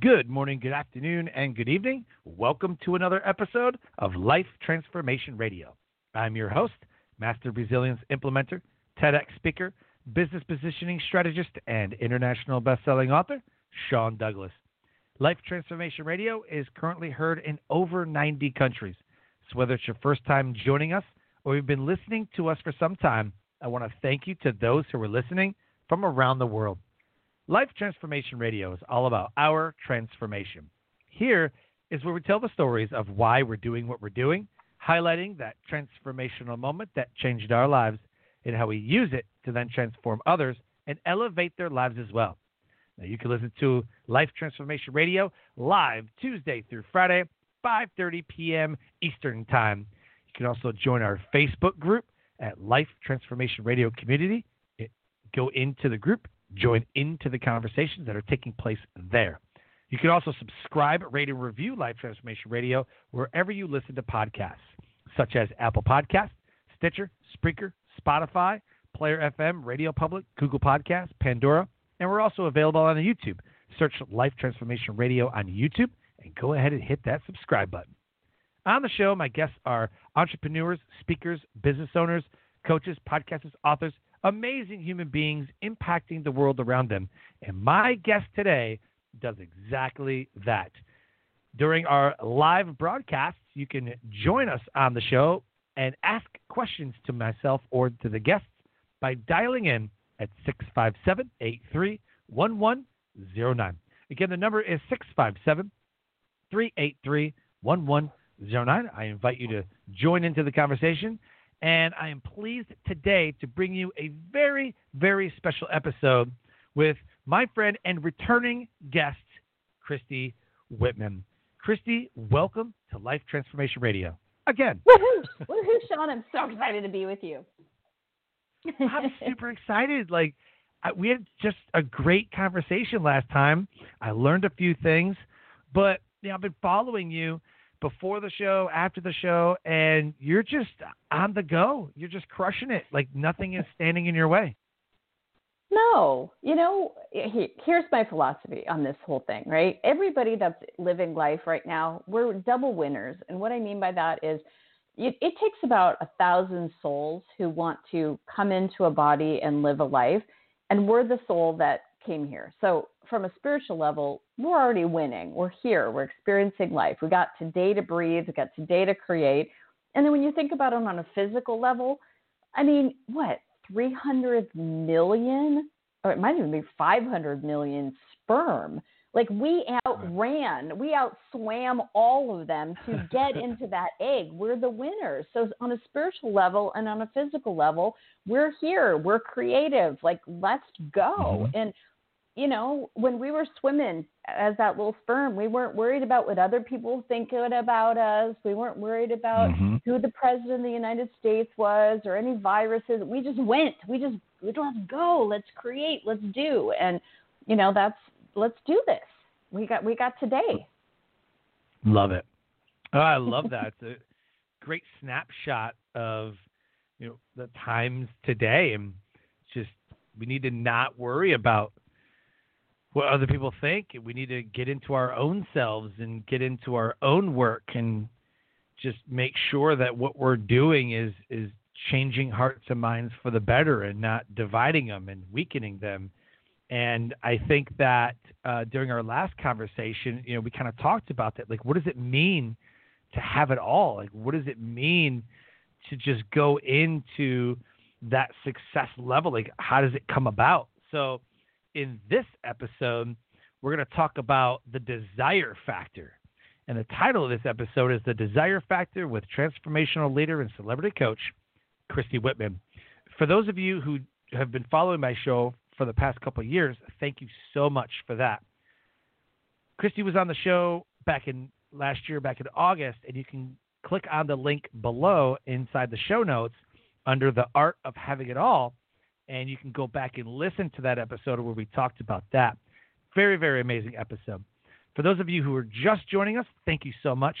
Good morning, good afternoon, and good evening. Welcome to another episode of Life Transformation Radio. I'm your host, Master Resilience Implementer, TEDx speaker, business positioning strategist, and international best-selling author, Sean Douglas. Life Transformation Radio is currently heard in over 90 countries. So whether it's your first time joining us or you've been listening to us for some time, I want to thank you to those who are listening from around the world. Life Transformation Radio is all about our transformation. Here is where we tell the stories of why we're doing what we're doing, highlighting that transformational moment that changed our lives and how we use it to then transform others and elevate their lives as well. Now you can listen to Life Transformation Radio live Tuesday through Friday, 5:30 p.m. Eastern Time. You can also join our Facebook group at Life Transformation Radio Community. It, go into the group join into the conversations that are taking place there. You can also subscribe, rate, and review Life Transformation Radio wherever you listen to podcasts, such as Apple Podcasts, Stitcher, Spreaker, Spotify, Player FM, Radio Public, Google Podcasts, Pandora, and we're also available on YouTube. Search Life Transformation Radio on YouTube and go ahead and hit that subscribe button. On the show, my guests are entrepreneurs, speakers, business owners, coaches, podcasters, authors, amazing human beings impacting the world around them. And my guest today does exactly that. During our live broadcasts, you can join us on the show and ask questions to myself or to the guests by dialing in at 657 831109. Again, the number is 657 383 1109. I invite you to join into the conversation and I am pleased today to bring you a very, very special episode with my friend and returning guest, Christy Whitman. Christy, welcome to Life Transformation Radio. Again. Woohoo! Woohoo, Sean. I'm so excited to be with you. I'm super excited. Like, I, we had just a great conversation last time. I learned a few things, but you know, I've been following you before the show, after the show, and you're just on the go. You're just crushing it. Like nothing is standing in your way. No, you know, here's my philosophy on this whole thing, right? Everybody that's living life right now, we're double winners. And what I mean by that is it, it takes about a thousand souls who want to come into a body and live a life. And we're the soul that came here. So, from a spiritual level, we're already winning. We're here. We're experiencing life. We got today to breathe. We got today to create. And then when you think about it on a physical level, I mean, what, 300 million, or it might even be 500 million sperm. Like we outran, we outswam all of them to get into that egg. We're the winners. So on a spiritual level and on a physical level, we're here. We're creative. Like let's go. Mm-hmm. And you know, when we were swimming as that little sperm, we weren't worried about what other people think about us. We weren't worried about mm-hmm. who the president of the United States was or any viruses. We just went. We just let's go. Let's create. Let's do. And you know, that's let's do this. We got we got today. Love it. Oh, I love that. it's a great snapshot of you know the times today, and just we need to not worry about what other people think. We need to get into our own selves and get into our own work and just make sure that what we're doing is is changing hearts and minds for the better and not dividing them and weakening them. And I think that uh, during our last conversation, you know, we kind of talked about that. Like, what does it mean to have it all? Like, what does it mean to just go into that success level? Like, how does it come about? So, in this episode, we're going to talk about the desire factor. And the title of this episode is The Desire Factor with transformational leader and celebrity coach, Christy Whitman. For those of you who have been following my show for the past couple of years, thank you so much for that. Christy was on the show back in last year back in August, and you can click on the link below inside the show notes under the art of having it all, and you can go back and listen to that episode where we talked about that. Very, very amazing episode. For those of you who are just joining us, thank you so much.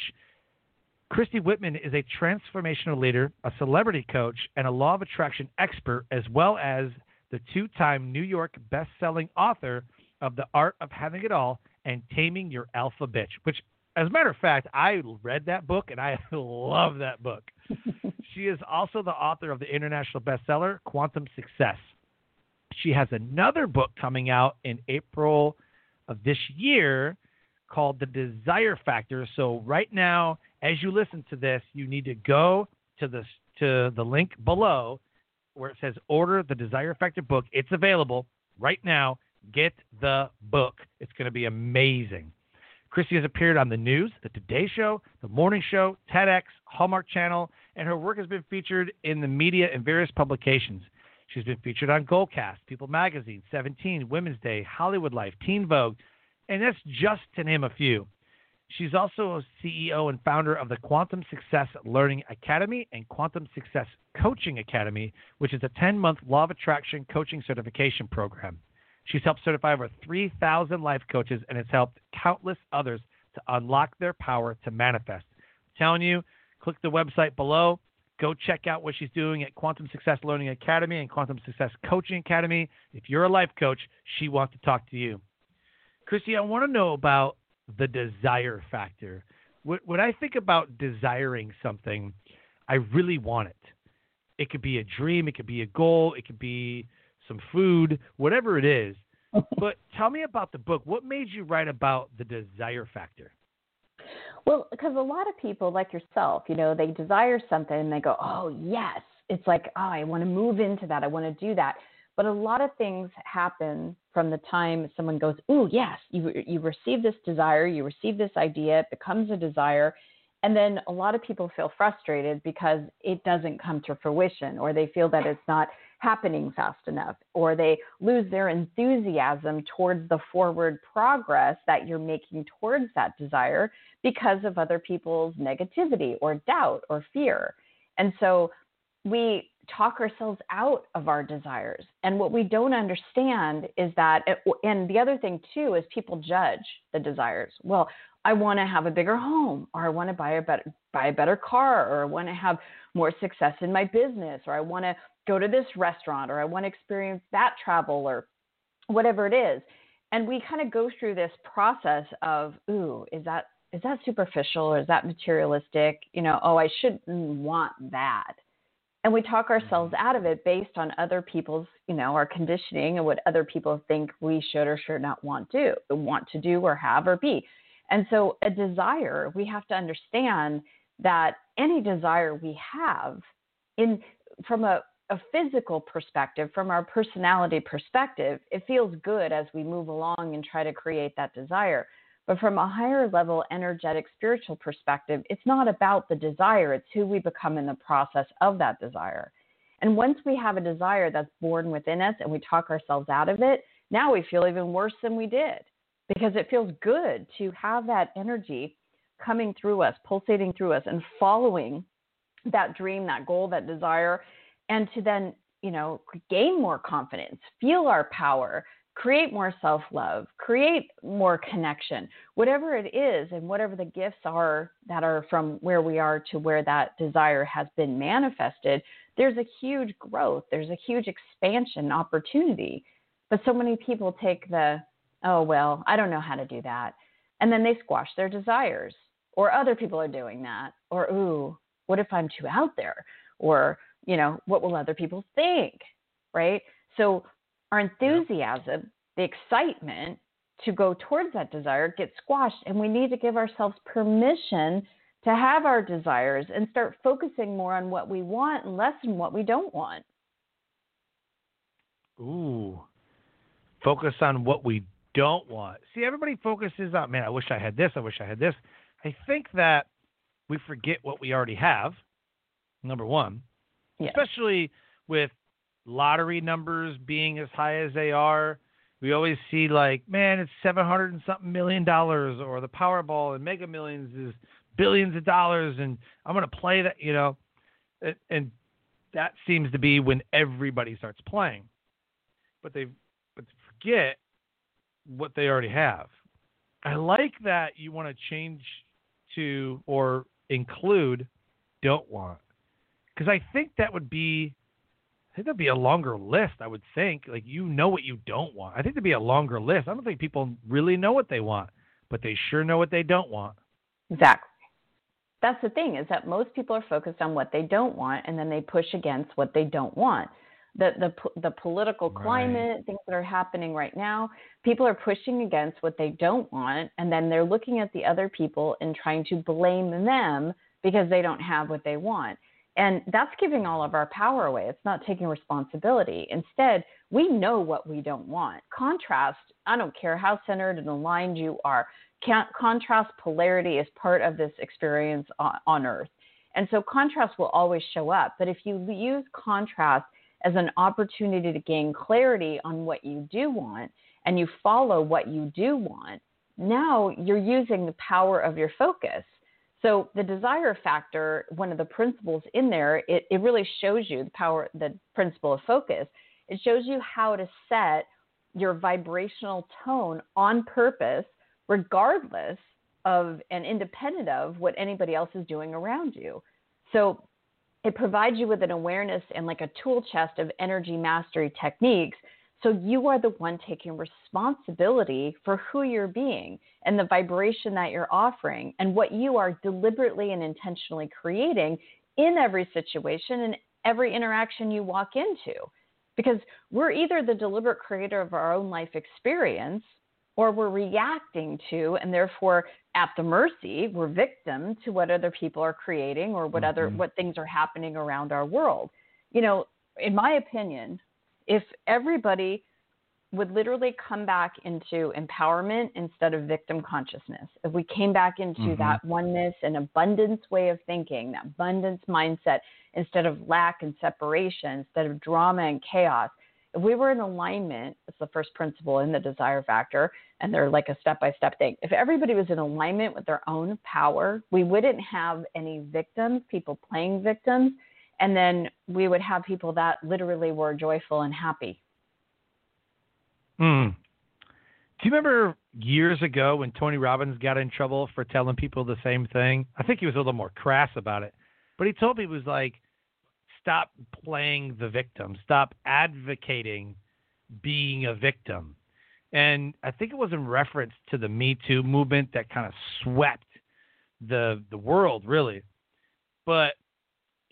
Christy Whitman is a transformational leader, a celebrity coach, and a law of attraction expert, as well as the two time New York best-selling author of The Art of Having It All and Taming Your Alpha Bitch, which, as a matter of fact, I read that book and I love that book. she is also the author of the international bestseller, Quantum Success. She has another book coming out in April of this year called The Desire Factor. So, right now, as you listen to this, you need to go to the, to the link below where it says order the Desire Factor book. It's available right now. Get the book. It's going to be amazing. Christy has appeared on the news, the Today Show, the Morning Show, TEDx, Hallmark Channel, and her work has been featured in the media and various publications. She's been featured on Goalcast, People Magazine, 17, Women's Day, Hollywood Life, Teen Vogue, and that's just to name a few. She's also a CEO and founder of the Quantum Success Learning Academy and Quantum Success Coaching Academy, which is a 10 month law of attraction coaching certification program. She's helped certify over 3,000 life coaches and has helped countless others to unlock their power to manifest. I'm telling you, click the website below. Go check out what she's doing at Quantum Success Learning Academy and Quantum Success Coaching Academy. If you're a life coach, she wants to talk to you. Christy, I want to know about the desire factor. When I think about desiring something, I really want it. It could be a dream, it could be a goal, it could be some food, whatever it is. but tell me about the book. What made you write about the desire factor? Well, because a lot of people, like yourself, you know, they desire something and they go, oh, yes. It's like, oh, I want to move into that. I want to do that. But a lot of things happen from the time someone goes, oh, yes, you, you receive this desire, you receive this idea, it becomes a desire. And then a lot of people feel frustrated because it doesn't come to fruition or they feel that it's not happening fast enough, or they lose their enthusiasm towards the forward progress that you're making towards that desire because of other people's negativity or doubt or fear. And so we talk ourselves out of our desires. And what we don't understand is that, eh, and the other thing too is people judge the desires. Well, I want to have a bigger home, or I want to buy a better buy a better car, or I want to have more success in my business, or I want to go to this restaurant or I want to experience that travel or whatever it is. And we kind of go through this process of, ooh, is that is that superficial or is that materialistic? You know, oh, I shouldn't want that. And we talk ourselves mm-hmm. out of it based on other people's, you know, our conditioning and what other people think we should or should not want to want to do or have or be. And so a desire, we have to understand that any desire we have in from a a physical perspective, from our personality perspective, it feels good as we move along and try to create that desire. But from a higher level, energetic, spiritual perspective, it's not about the desire, it's who we become in the process of that desire. And once we have a desire that's born within us and we talk ourselves out of it, now we feel even worse than we did because it feels good to have that energy coming through us, pulsating through us, and following that dream, that goal, that desire, and to then, you know, gain more confidence, feel our power, create more self love, create more connection, whatever it is, and whatever the gifts are that are from where we are to where that desire has been manifested, there's a huge growth, there's a huge expansion opportunity. But so many people take the, oh, well, I don't know how to do that. And then they squash their desires, or other people are doing that, or, ooh, what if I'm too out there? Or, you know, what will other people think? Right? So our enthusiasm, the excitement to go towards that desire gets squashed and we need to give ourselves permission to have our desires and start focusing more on what we want and less on what we don't want. Ooh. Focus on what we don't want. See, everybody focuses on, man, I wish I had this, I wish I had this. I think that we forget what we already have, number one especially with lottery numbers being as high as they are. we always see like, man, it's seven hundred and something million dollars, or the Powerball and Mega Millions is billions of dollars, and I'm gonna play that, you know, and, and that seems to be when everybody starts playing, but they but forget what they already have. I like that you want to change to or include don't want because I think that would be I think that'd be a longer list. I would think like you know what you don't want. I think there'd be a longer list. I don't think people really know what they want, but they sure know what they don't want. Exactly. That's the thing is that most people are focused on what they don't want, and then they push against what they don't want. The the the political climate, right. things that are happening right now, people are pushing against what they don't want, and then they're looking at the other people and trying to blame them because they don't have what they want. And that's giving all of our power away. It's not taking responsibility. Instead, we know what we don't want. Contrast, I don't care how centered and aligned you are, contrast polarity is part of this experience on, earth. And so contrast will always show up. But if you use contrast as an opportunity to gain clarity on what you do want and you follow what you do want, now you're using the power of your focus. So the desire factor, one of the principles in there, it, it really shows you the power, the principle of focus. It shows you how to set your vibrational tone on purpose, regardless of and independent of what anybody else is doing around you. So it provides you with an awareness and like a tool chest of energy mastery techniques so you are the one taking responsibility for who you're being and the vibration that you're offering and what you are deliberately and intentionally creating in every situation and every interaction you walk into. Because we're either the deliberate creator of our own life experience or we're reacting to and therefore at the mercy, we're victim to what other people are creating or what mm-hmm. other what things are happening around our world. You know, in my opinion, if everybody would literally come back into empowerment instead of victim consciousness. If we came back into mm-hmm. that oneness and abundance way of thinking, that abundance mindset, instead of lack and separation, instead of drama and chaos, if we were in alignment, it's the first principle in the desire factor, and they're like a step by step thing. If everybody was in alignment with their own power, we wouldn't have any victims, people playing victims and then we would have people that literally were joyful and happy. Hmm. Do you remember years ago when Tony Robbins got in trouble for telling people the same thing? I think he was a little more crass about it, but he told people he was like, "Stop playing the victim. Stop advocating being a victim." And I think it was in reference to the Me Too movement that kind of swept the the world, really. But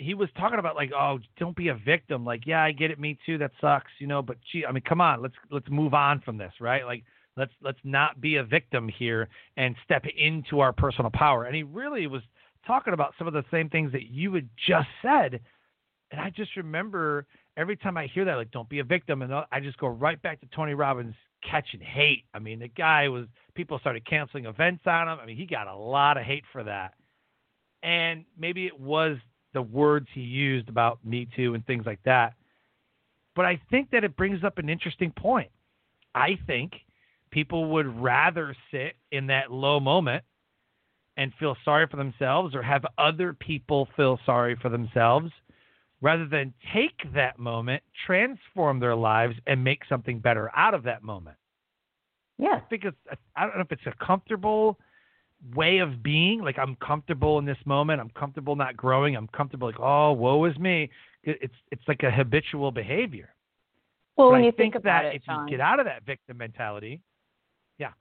he was talking about like, oh, don't be a victim. Like, yeah, I get it, me too. That sucks, you know. But gee, I mean, come on, let's let's move on from this, right? Like, let's let's not be a victim here and step into our personal power. And he really was talking about some of the same things that you had just said. And I just remember every time I hear that, like, don't be a victim, and I just go right back to Tony Robbins catching hate. I mean, the guy was people started canceling events on him. I mean, he got a lot of hate for that. And maybe it was the words he used about Me Too and things like that. But I think that it brings up an interesting point. I think people would rather sit in that low moment and feel sorry for themselves or have other people feel sorry for themselves rather than take that moment, transform their lives, and make something better out of that moment. Yeah. I think it's, I don't know if it's a comfortable way of being. Like I'm comfortable in this moment. I'm comfortable not growing. I'm comfortable like, oh, woe is me. It's it's like a habitual behavior. Well, but when I you think, think about that it, if Sean, you get out of that victim mentality, yeah.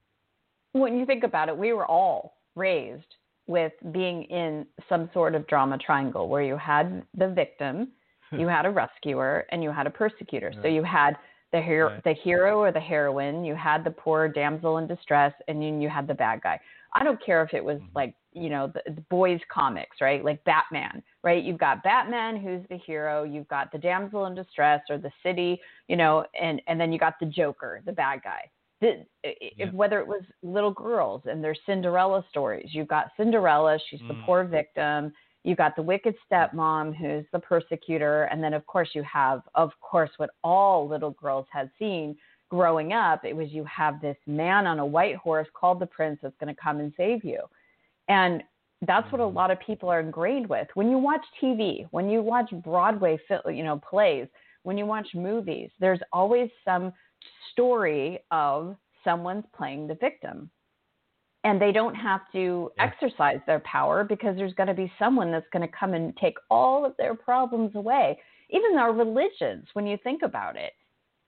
When you think about it, we were all raised with being in some sort of drama triangle where you had the victim, you had a rescuer, and you had a persecutor. Right. So you had the hero, right. the hero or the heroine, you had the poor damsel in distress, and then you had the bad guy. I don't care if it was mm-hmm. like, you know, the, the boys comics, right? Like Batman, right? You've got Batman who's the hero, you've got the damsel in distress or the city, you know, and and then you got the Joker, the bad guy. The, yeah. whether it was little girls and their Cinderella stories, you've got Cinderella, she's mm. the poor victim. You've got the wicked stepmom who's the persecutor, and then of course you have, of course, what all little girls had seen growing up, it was you have this man on a white horse called the prince that's going to come and save you. And that's what a Mm-hmm. lot of people are ingrained with. When you watch TV, when you watch Broadway, you know, plays, when you watch movies, there's always some story of someone's playing the victim. And they don't have to Yeah. exercise their power because there's going to be someone that's going to come and take all of their problems away. Even our religions, when you think about it,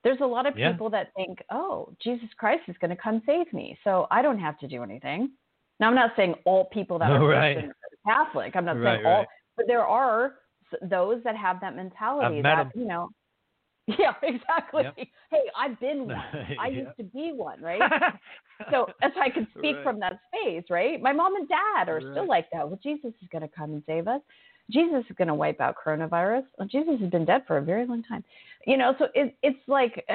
there's a lot of Yeah. people that think, oh, Jesus Christ is going to come save me. So I don't have to do anything. Now, I'm not saying all people that are Right. Christian are Catholic. I'm not Right, saying all, right. but there are those that have that mentality I've that, you know, yeah, exactly. Yep. Hey, I've been one. I Yeah. used to be one, right? so as I can speak Right. from that space, right? My mom and dad are still like that. Well, Jesus is going to come and save us. Jesus is going to wipe out coronavirus. Well, Jesus has been dead for a very long time. You know, so it, it's like,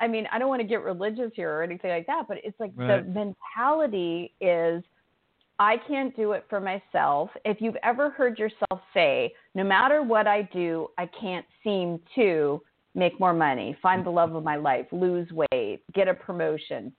I mean, I don't want to get religious here or anything like that, but it's like Right. the mentality is, I can't do it for myself. If you've ever heard yourself say, no matter what I do, I can't seem to make more money, find the love of my life, lose weight, get a promotion,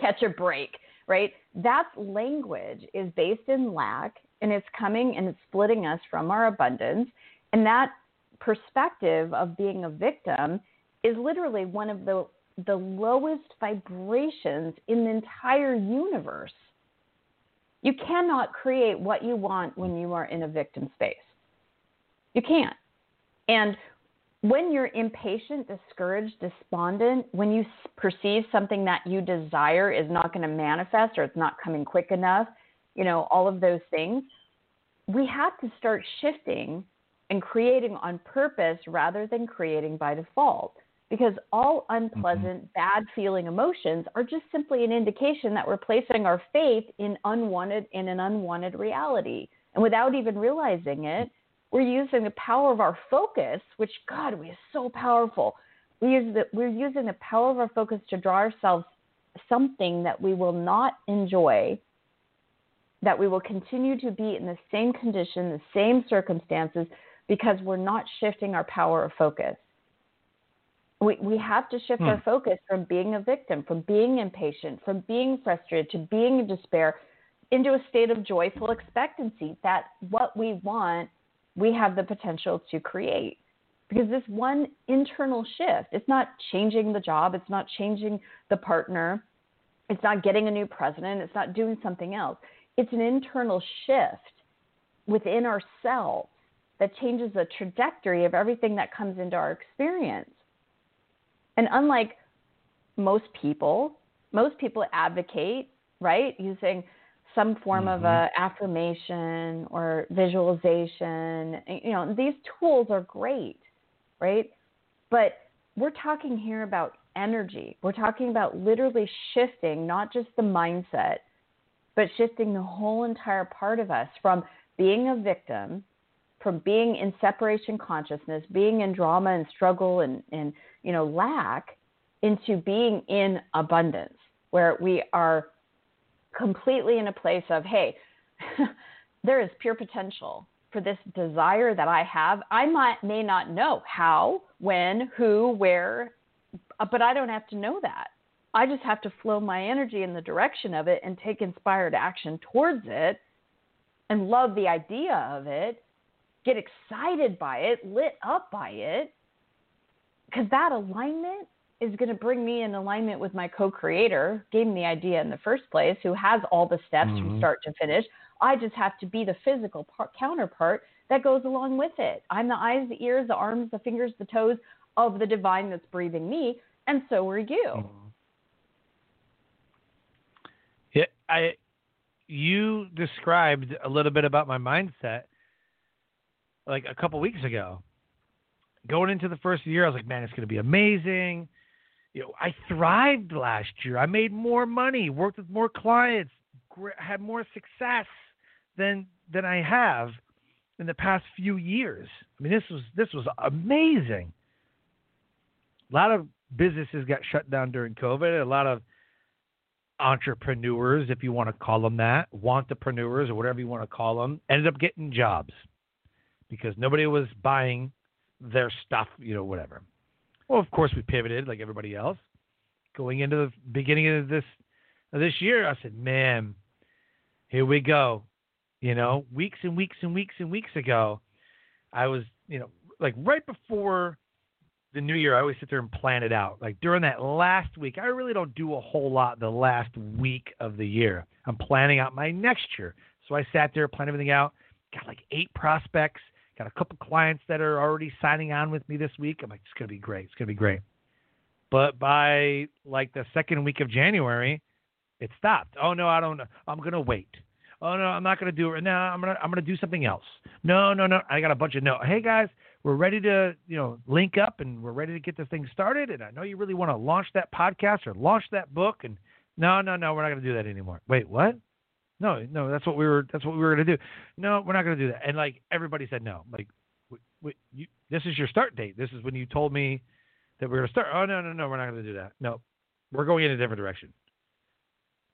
catch a break, right? That language is based in lack and it's coming and it's splitting us from our abundance. And that perspective of being a victim is literally one of the the lowest vibrations in the entire universe. You cannot create what you want when you are in a victim space. You can't. And when you're impatient, discouraged, despondent, when you perceive something that you desire is not going to manifest or it's not coming quick enough, you know, all of those things, we have to start shifting and creating on purpose rather than creating by default. Because all mm-hmm. unpleasant, bad feeling emotions are just simply an indication that we're placing our faith in unwanted in an unwanted reality. And without even realizing it, we're using the power of our focus, which God, we are so powerful. We use the, we're using the power of our focus to draw ourselves something that we will not enjoy, that we will continue to be in the same condition, the same circumstances, because we're not shifting our power of focus. We, we have to shift Hmm. our focus from being a victim, from being impatient, from being frustrated to being in despair into a state of joyful expectancy that what we want, we have the potential to create. Because this one internal shift, it's not changing the job, it's not changing the partner, it's not getting a new president, it's not doing something else. It's an internal shift within ourselves that changes the trajectory of everything that comes into our experience. And unlike most people, most people advocate, right, using some form of mm-hmm. a affirmation or visualization. You know, these tools are great, right? But we're talking here about energy. We're talking about literally shifting not just the mindset, but shifting the whole entire part of us from being a victim, from being in separation consciousness, being in drama and struggle and, and you know lack, into being in abundance, where we are completely in a place of, hey, there is pure potential for this desire that I have. I might may not know how, when, who, where, uh, but I don't have to know that. I just have to flow my energy in the direction of it and take inspired action towards it and love the idea of it, get excited by it, lit up by it, because that alignment is going to bring me in alignment with my co-creator, gave me the idea in the first place, who has all the steps Mhm. from start to finish. I just have to be the physical part, counterpart that goes along with it. I'm the eyes, the ears, the arms, the fingers, the toes of the divine that's breathing me, and so are you. Mm-hmm. Yeah, I you described a little bit about my mindset like a couple weeks ago. Going into the first year, I was like, man, it's going to be amazing. You know, I thrived last year. I made more money, worked with more clients, had more success than than I have in the past few years. I mean, this was this was amazing. A lot of businesses got shut down during COVID. A lot of entrepreneurs, if you want to call them that, wantpreneurs or whatever you want to call them, ended up getting jobs because nobody was buying their stuff, you know, whatever. Well, of course, we pivoted like everybody else. going into the beginning of this of this year, I said, "Man, here we go." You know, weeks and weeks and weeks and weeks ago, I was, you know, like right before the new year, I always sit there and plan it out. Like during that last week, I really don't do a whole lot the last week of the year. I'm planning out my next year. So I sat there, planned everything out, got like eight prospects, got a couple clients that are already signing on with me this week. I'm like, it's gonna be great. It's gonna be great. But by like the second week of January, it stopped. Oh no, I don't know. I'm gonna wait. Oh no, I'm not gonna do it. No, I'm gonna I'm gonna do something else. No, no, no. I got a bunch of no. Hey guys, we're ready to you know link up and we're ready to get this thing started. And I know you really want to launch that podcast or launch that book. And no, no, no, we're not gonna do that anymore. Wait, what? No, no, that's what we were. That's what we were gonna do. No, we're not gonna do that. And like everybody said no. Like, w- w- you, this is your start date. This is when you told me that we are gonna start. Oh no, no, no, we're not gonna do that. No, we're going in a different direction.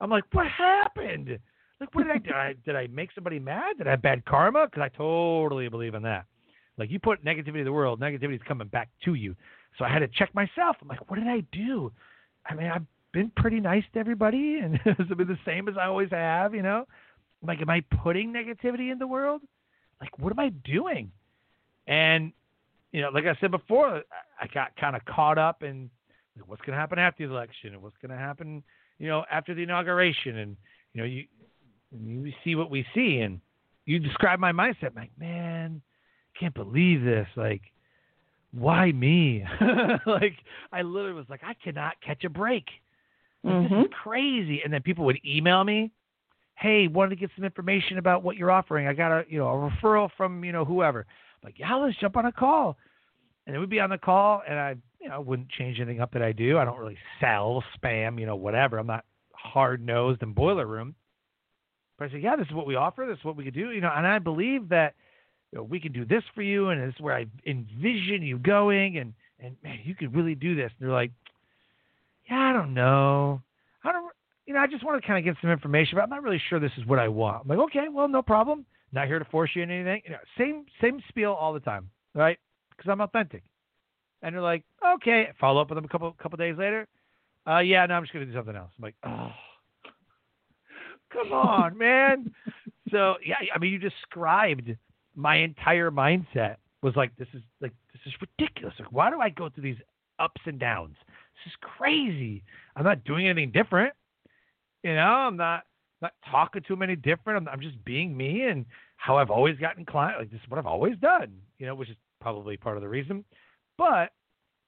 I'm like, what happened? Like, what did I do? I, did I make somebody mad? Did I have bad karma? Because I totally believe in that. Like, you put negativity in the world, negativity is coming back to you. So I had to check myself. I'm like, what did I do? I mean, I've been pretty nice to everybody, and it's been the same as I always have. You know, like, am I putting negativity in the world? Like, what am I doing? And you know, like I said before, I got kind of caught up in what's going to happen after the election and what's going to happen, you know, after the inauguration, and you know, you you see what we see, and you describe my mindset. I'm like, man, can't believe this. Like, why me? like, I literally was like, I cannot catch a break. Like, Mhm. This is crazy. And then people would email me, hey, wanted to get some information about what you're offering. I got a, you know, a referral from, you know, whoever. I'm like, yeah, let's jump on a call. And it would be on the call, and I, you know, wouldn't change anything up that I do. I don't really sell spam, you know, whatever. I'm not hard nosed and boiler room. But I said, yeah, this is what we offer. This is what we could do, you know. And I believe that you know, we can do this for you, and this is where I envision you going, and and man, you could really do this. And they're like, yeah, I don't know, I don't, you know, I just want to kind of get some information, but I'm not really sure this is what I want. I'm like, okay, well, no problem. Not here to force you into anything. You know, same same spiel all the time, right? Because I'm authentic. And they're like, okay. Follow up with them a couple couple days later. Uh, yeah, no, I'm just gonna do something else. I'm like, oh, come on, man. So yeah, I mean, you described my entire mindset was like, this is like this is ridiculous. Like, why do I go through these ups and downs? This is crazy. I'm not doing anything different. You know, I'm not not talking to them any different. I'm, I'm just being me and how I've always gotten clients. Like this is what I've always done. You know, which is probably part of the reason. But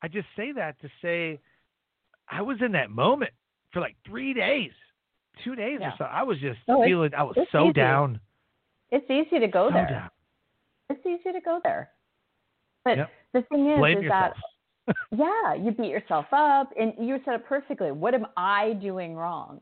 I just say that to say I was in that moment for like three days, two days Yeah. or so. I was just No, feeling. I was so easy. down. It's easy to go so there. down. It's easy to go there. But Yep. the thing is, Blame is yourself. that yeah, you beat yourself up, and you said it perfectly. What am I doing wrong?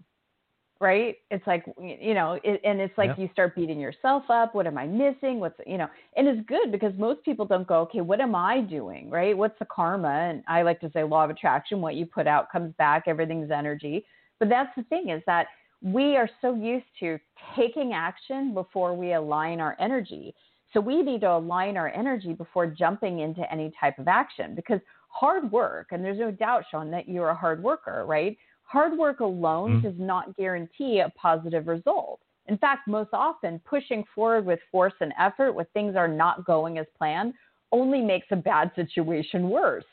Right? It's like you know, it, and it's like Yep. you start beating yourself up. What am I missing? What's you know? And it's good because most people don't go, okay, what am I doing? Right? What's the karma? And I like to say law of attraction. What you put out comes back. Everything's energy. But that's the thing is that we are so used to taking action before we align our energy. So we need to align our energy before jumping into any type of action because hard work, and there's no doubt, Sean, that you're a hard worker, right? Hard work alone Mhm. does not guarantee a positive result. In fact, most often, pushing forward with force and effort when things are not going as planned only makes a bad situation worse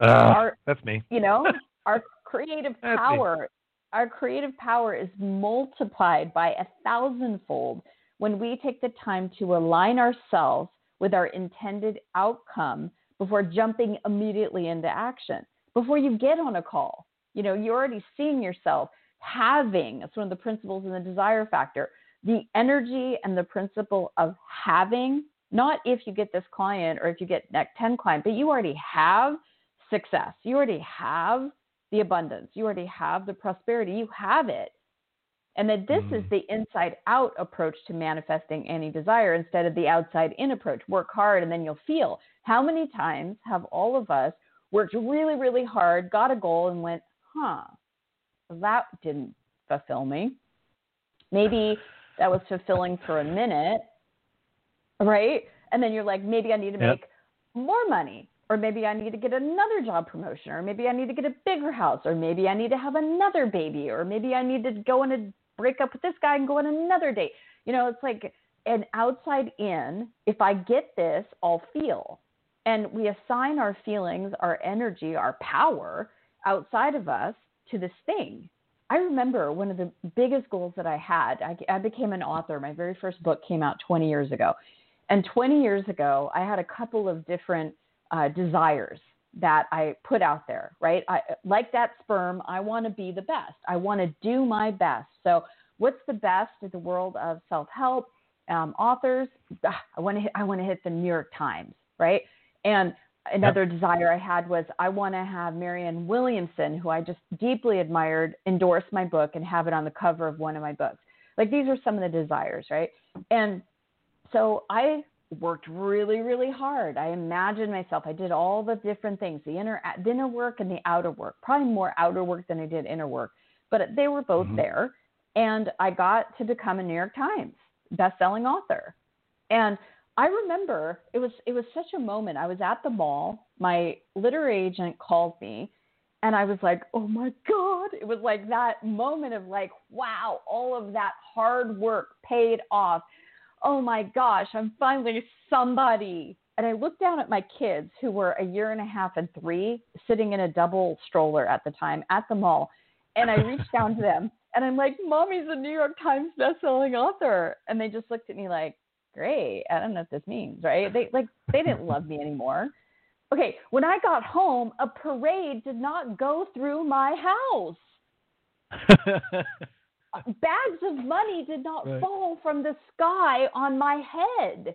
Ugh, our that's me. you know our creative That's me. power our creative power is multiplied by a thousandfold when we take the time to align ourselves with our intended outcome before jumping immediately into action before you get on a call you know you're already seeing yourself having that's one of the principles in the desire factor the energy and the principle of having not if you get this client or if you get next 10 client but you already have success. You already have the abundance. You already have the prosperity. You have it. And that this is Mm. the inside out approach to manifesting any desire instead of the outside in approach. Work hard and then you'll feel. How many times have all of us worked really, really hard, got a goal, and went, huh, that didn't fulfill me? Maybe that was fulfilling for a minute, right? And then you're like, maybe I need to Yep. make more money. or maybe I need to get another job promotion, or maybe I need to get a bigger house, or maybe I need to have another baby, or maybe I need to go on a break up with this guy and go on another date. You know, it's like an outside in. If I get this, I'll feel. And we assign our feelings, our energy, our power outside of us to this thing. I remember one of the biggest goals that I had. I, I became an author. My very first book came out 20 years ago. And 20 years ago, I had a couple of different uh, desires that I put out there, right? I, like that sperm, I want to be the best. I want to do my best. So, what's the best in the world of self help um, authors? I want to hit, I want to hit the New York Times, right? And another yep. desire I had was I want to have Marianne Williamson, who I just deeply admired, endorse my book and have it on the cover of one of my books. Like these are some of the desires, right? And so I worked really, really hard. I imagined myself. I did all the different things, the inner the inner work and the outer work. Probably more outer work than I did inner work, but they were both mm-hmm. there. And I got to become a New York Times best-selling author. And I remember it was it was such a moment. I was at the mall. My literary agent called me and I was like, "Oh my god." It was like that moment of like, "Wow, all of that hard work paid off." Oh my gosh, I'm finally somebody. And I looked down at my kids who were a year and a half and three, sitting in a double stroller at the time at the mall. And I reached down to them and I'm like, Mommy's a New York Times bestselling author. And they just looked at me like, Great. I don't know what this means, right? They like they didn't love me anymore. Okay, when I got home, a parade did not go through my house. bags of money did not right. fall from the sky on my head.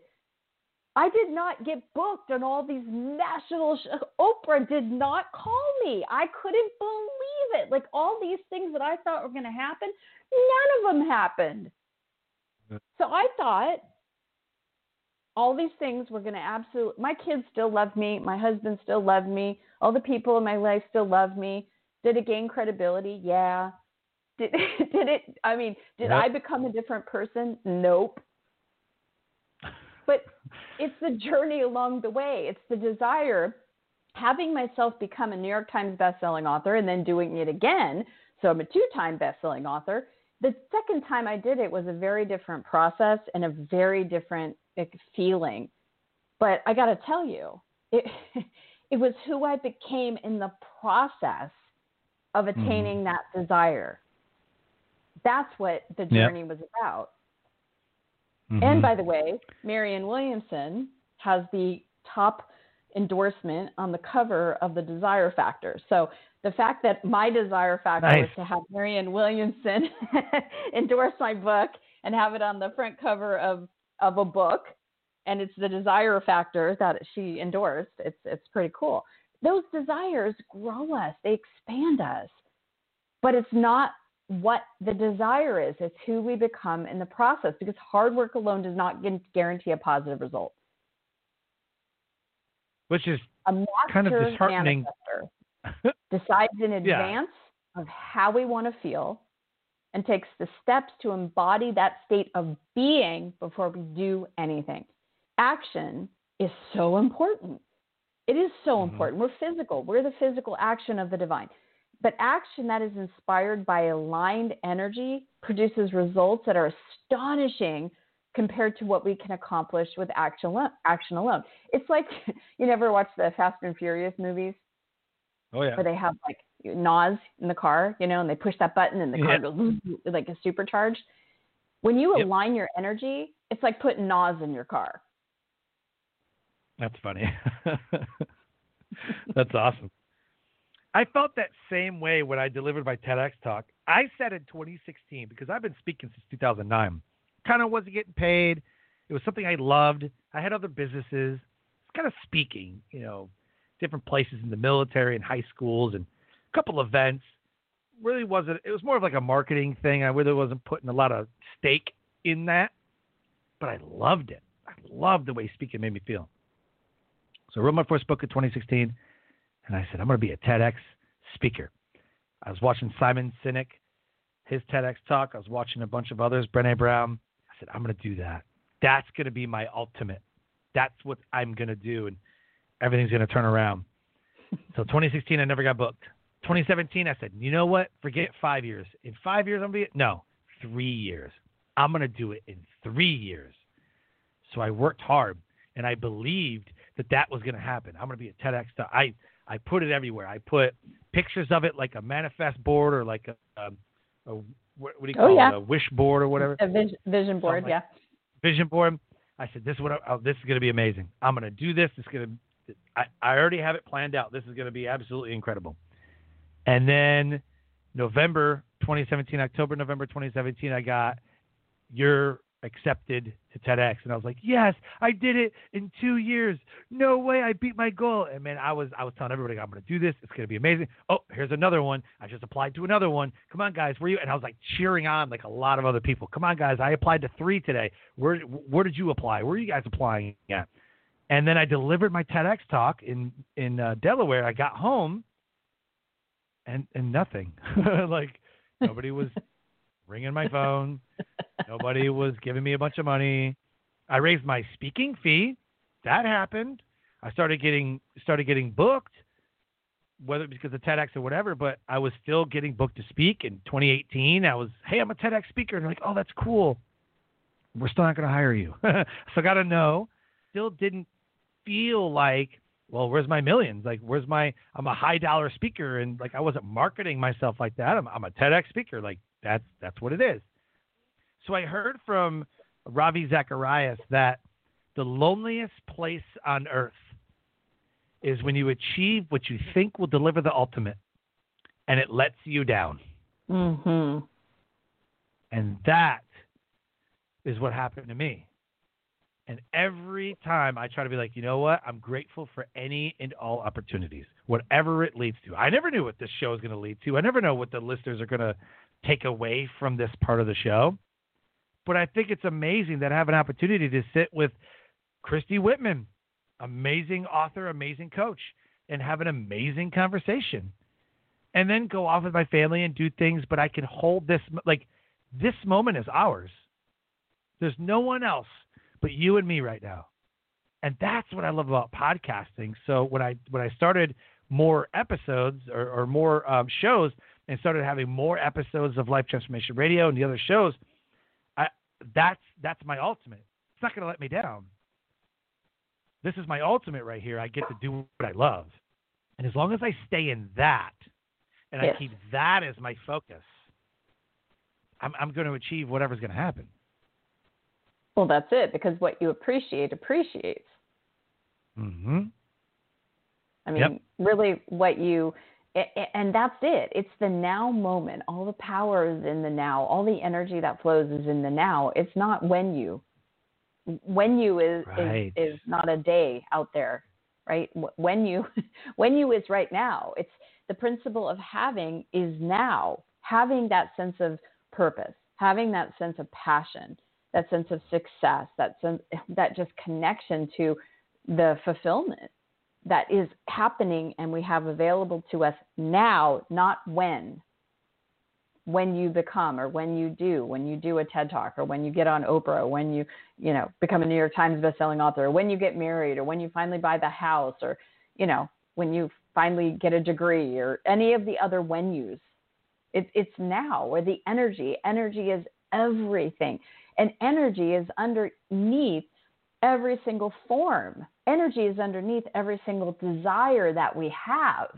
I did not get booked on all these national. Sh- Oprah did not call me. I couldn't believe it. Like all these things that I thought were going to happen, none of them happened. So I thought all these things were going to absolutely. My kids still love me. My husband still loved me. All the people in my life still love me. Did it gain credibility? Yeah. Did did it? I mean, did yep. I become a different person? Nope. But it's the journey along the way. It's the desire, having myself become a New York Times bestselling author and then doing it again. So I'm a two-time bestselling author. The second time I did it was a very different process and a very different feeling. But I got to tell you, it it was who I became in the process of mm-hmm. attaining mm. that desire. That's what the journey yep. was about. Mm-hmm. And by the way, Marianne Williamson has the top endorsement on the cover of the Desire Factor. So the fact that my desire factor nice. was to have Marianne Williamson endorse my book and have it on the front cover of, of a book, and it's the desire factor that she endorsed. It's it's pretty cool. Those desires grow us, they expand us, but it's not what the desire is. It's who we become in the process because hard work alone does not guarantee a positive result. Which is a kind of disheartening. decides in advance yeah. of how we want to feel and takes the steps to embody that state of being before we do anything. Action is so important. It is so mm-hmm. important. We're physical. We're the physical action of the divine. But action that is inspired by aligned energy produces results that are astonishing compared to what we can accomplish with action alone. Action alone. It's like you never watch the Fast and Furious movies. Oh yeah. Where they have like NOS in the car, you know, and they push that button and the car goes like a supercharged. When you yep. align your energy, it's like putting NOS in your car. That's funny. That's awesome. I felt that same way when I delivered my TEDx talk. I said in 2016 because I've been speaking since 2009. Kind of wasn't getting paid. It was something I loved. I had other businesses. It's kind of speaking, you know, different places in the military and high schools and a couple events. Really wasn't. It was more of like a marketing thing. I really wasn't putting a lot of stake in that, but I loved it. I loved the way speaking made me feel. So I wrote my first book in 2016 and I said, I'm going to be a TEDx speaker. I was watching Simon Sinek, his TEDx talk. I was watching a bunch of others, Brene Brown. I said, I'm going to do that. That's going to be my ultimate. That's what I'm going to do. And everything's going to turn around. So 2016, I never got booked. 2017, I said, you know what? Forget five years. In five years, I'm going to be no, three years. I'm going to do it in three years. So I worked hard, and I believed that that was going to happen. I'm going to be a TEDx. I I put it everywhere. I put pictures of it like a manifest board or like a, a, a what, what, do you oh, call oh, yeah. it? A wish board or whatever. A vision, vision board, like, yeah. Vision board. I said, this is what I, oh, this is going to be amazing. I'm going to do this. It's going to. I, I already have it planned out. This is going to be absolutely incredible. And then November 2017, October, November 2017, I got your accepted to TEDx, and I was like, "Yes, I did it in two years. No way, I beat my goal." And man, I was I was telling everybody, "I'm going to do this. It's going to be amazing." Oh, here's another one. I just applied to another one. Come on, guys, where you? And I was like cheering on like a lot of other people. Come on, guys, I applied to three today. Where where did you apply? Where are you guys applying at? And then I delivered my TEDx talk in in uh, Delaware. I got home, and and nothing. like nobody was ringing my phone. Nobody was giving me a bunch of money. I raised my speaking fee. That happened. I started getting started getting booked, whether because of TEDx or whatever. But I was still getting booked to speak in 2018. I was, hey, I'm a TEDx speaker, and they're like, oh, that's cool. We're still not going to hire you. so I got to know. Still didn't feel like, well, where's my millions? Like, where's my? I'm a high dollar speaker, and like I wasn't marketing myself like that. I'm, I'm a TEDx speaker. Like that's that's what it is. So I heard from Ravi Zacharias that the loneliest place on earth is when you achieve what you think will deliver the ultimate, and it lets you down. Mm-hmm. And that is what happened to me. And every time I try to be like, you know what? I'm grateful for any and all opportunities, whatever it leads to. I never knew what this show is going to lead to. I never know what the listeners are going to take away from this part of the show. But I think it's amazing that I have an opportunity to sit with Christy Whitman, amazing author, amazing coach, and have an amazing conversation. And then go off with my family and do things, but I can hold this like this moment is ours. There's no one else but you and me right now. And that's what I love about podcasting. So when I when I started more episodes or, or more um, shows, and started having more episodes of Life Transformation Radio and the other shows, I, that's that's my ultimate. It's not going to let me down. This is my ultimate right here. I get to do what I love, and as long as I stay in that, and yes. I keep that as my focus, I'm, I'm going to achieve whatever's going to happen. Well, that's it because what you appreciate appreciates. Mm-hmm. I mean, yep. really, what you and that's it. It's the now moment. All the power is in the now. All the energy that flows is in the now. It's not when you. When you is right. is, is not a day out there, right? When you when you is right now. It's the principle of having is now. Having that sense of purpose, having that sense of passion, that sense of success, that sense that just connection to the fulfillment that is happening and we have available to us now, not when. When you become, or when you do, when you do a TED talk, or when you get on Oprah, when you, you know, become a New York Times bestselling author, or when you get married, or when you finally buy the house, or, you know, when you finally get a degree, or any of the other when yous. It, it's now, where the energy, energy is everything. And energy is underneath every single form. Energy is underneath every single desire that we have.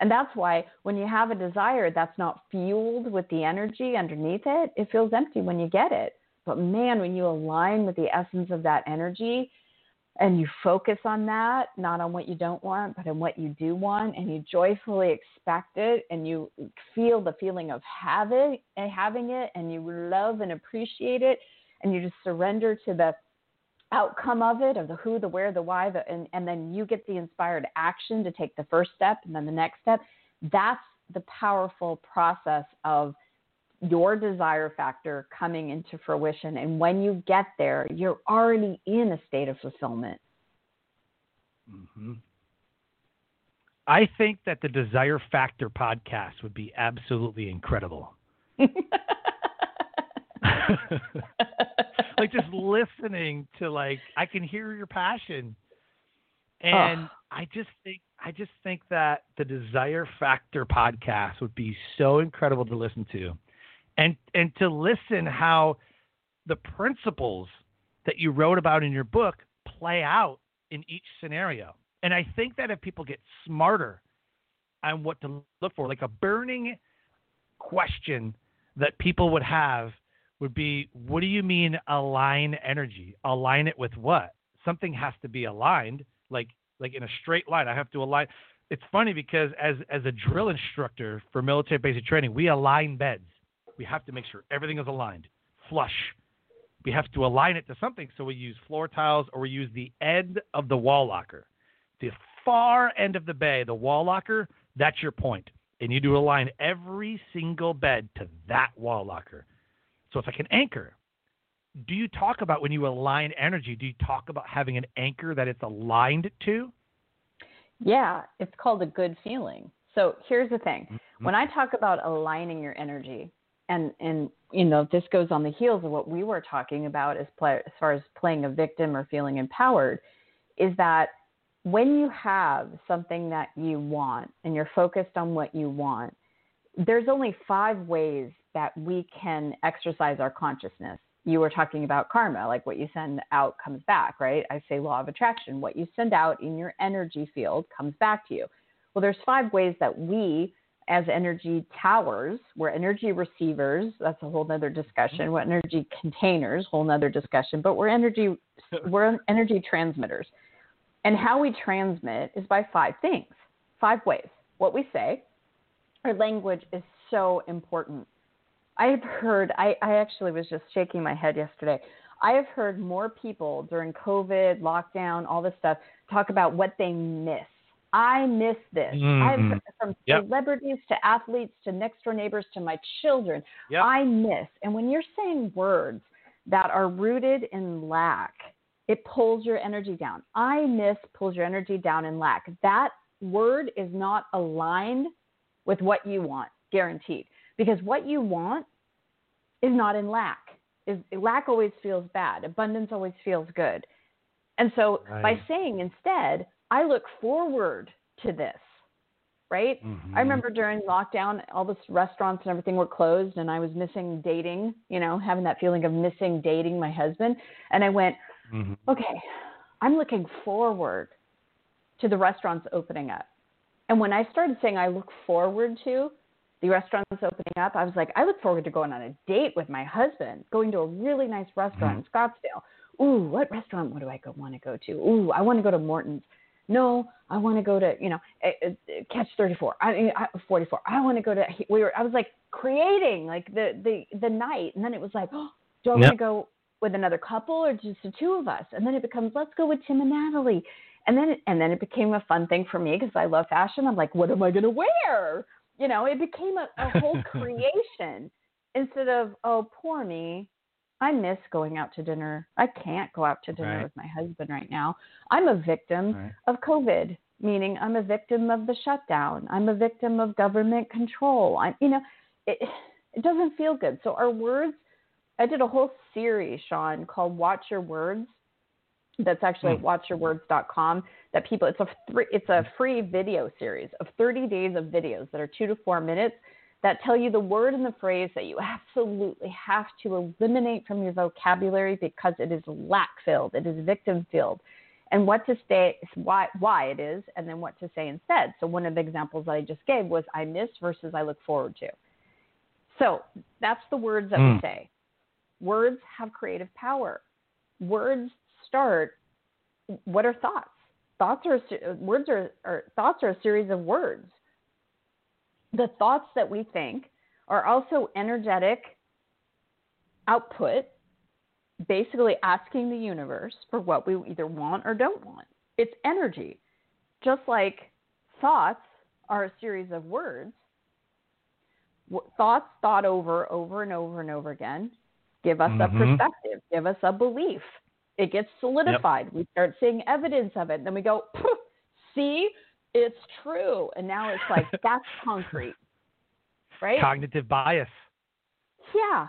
And that's why when you have a desire that's not fueled with the energy underneath it, it feels empty when you get it. But man, when you align with the essence of that energy and you focus on that, not on what you don't want, but on what you do want, and you joyfully expect it and you feel the feeling of having, eh, having it and you love and appreciate it and you just surrender to the outcome of it, of the who, the where, the why, the, and, and then you get the inspired action to take the first step and then the next step. That's the powerful process of your desire factor coming into fruition. And when you get there, you're already in a state of fulfillment. Mm-hmm. I think that the Desire Factor podcast would be absolutely incredible. like just listening to like I can hear your passion And oh. I just think I just think that the Desire Factor podcast would be so incredible to listen to. And and to listen how the principles that you wrote about in your book play out in each scenario. And I think that if people get smarter on what to look for, like a burning question that people would have would be what do you mean align energy? Align it with what? Something has to be aligned, like like in a straight line. I have to align. It's funny because as as a drill instructor for military basic training, we align beds. We have to make sure everything is aligned, flush. We have to align it to something, so we use floor tiles or we use the end of the wall locker. The far end of the bay, the wall locker, that's your. And you do align every single bed to that wall locker. So it's like an anchor. Do you talk about when you align energy, do you talk about having an anchor that it's aligned to? Yeah, it's called a good feeling. So here's the thing. Mm-hmm. When I talk about aligning your energy, and and you know this goes on the heels of what we were talking about as, play, as far as playing a victim or feeling empowered, is that when you have something that you want and you're focused on what you want, there's only five ways that we can exercise our consciousness. You were talking about karma, like what you send out comes back, right? I say law of attraction. What you send out in your energy field comes back to you. Well, there's five ways that we, as energy towers, we're energy receivers. That's a whole nother discussion. We're energy containers, whole nother discussion. But we're energy, we're energy transmitters. And how we transmit is by five things, five ways. What we say, our language is so important. I have heard, I, I actually was just shaking my head yesterday. I have heard more people during COVID, lockdown, all this stuff talk about what they miss. I miss this. Mm-hmm. I've from yep. celebrities to athletes to next door neighbors to my children. Yep. I miss. And when you're saying words that are rooted in lack, it pulls your energy down. I miss pulls your energy down in lack. That word is not aligned with what you want, guaranteed because what you want is not in lack. Is lack always feels bad. Abundance always feels good. And so right. by saying instead, I look forward to this, right? Mm-hmm. I remember during lockdown, all the restaurants and everything were closed, and I was missing dating, you know, having that feeling of missing dating my husband. And I went, mm-hmm. okay, I'm looking forward to the restaurants opening up. And when I started saying I look forward to, the restaurants opening up, I was like, I look forward to going on a date with my husband, going to a really nice restaurant mm-hmm. in Scottsdale. Ooh, what restaurant would I go want to go to? Ooh, I want to go to Morton's. No, I want to go to you know eh, eh, Catch 34. I, I 44. I want to go to. We were. I was like creating like the the the night, and then it was like, oh, do I yep. want to go with another couple or just the two of us? And then it becomes, let's go with Tim and Natalie. And then, and then it became a fun thing for me because I love fashion. I'm like, what am I going to wear? you know, it became a, a whole creation instead of, oh, poor me. I miss going out to dinner. I can't go out to dinner right. with my husband right now. I'm a victim right. of COVID, meaning I'm a victim of the shutdown. I'm a victim of government control. I'm, you know, it, it doesn't feel good. So our words, I did a whole series, Sean, called Watch Your Words. That's actually at hmm. watchyourwords.com that people it's a three, it's a free video series of 30 days of videos that are 2 to 4 minutes that tell you the word and the phrase that you absolutely have to eliminate from your vocabulary because it is lack filled, it is victim filled, and what to say, why, why it is, and then what to say instead. So, one of the examples that I just gave was I miss versus I look forward to. So, that's the words that mm. we hmm. say. Words have creative power. Words start, what are thoughts? thoughts are words are, are thoughts are a series of words. The thoughts that we think are also energetic output, basically asking the universe for what we either want or don't want. It's energy. Just like thoughts are a series of words, thoughts thought over, over and over and over again give us mm-hmm. a perspective, give us a belief. It gets solidified. Yep. We start seeing evidence of it. Then we go, see, it's true. And now it's like, that's concrete. Right? Cognitive bias. Yeah.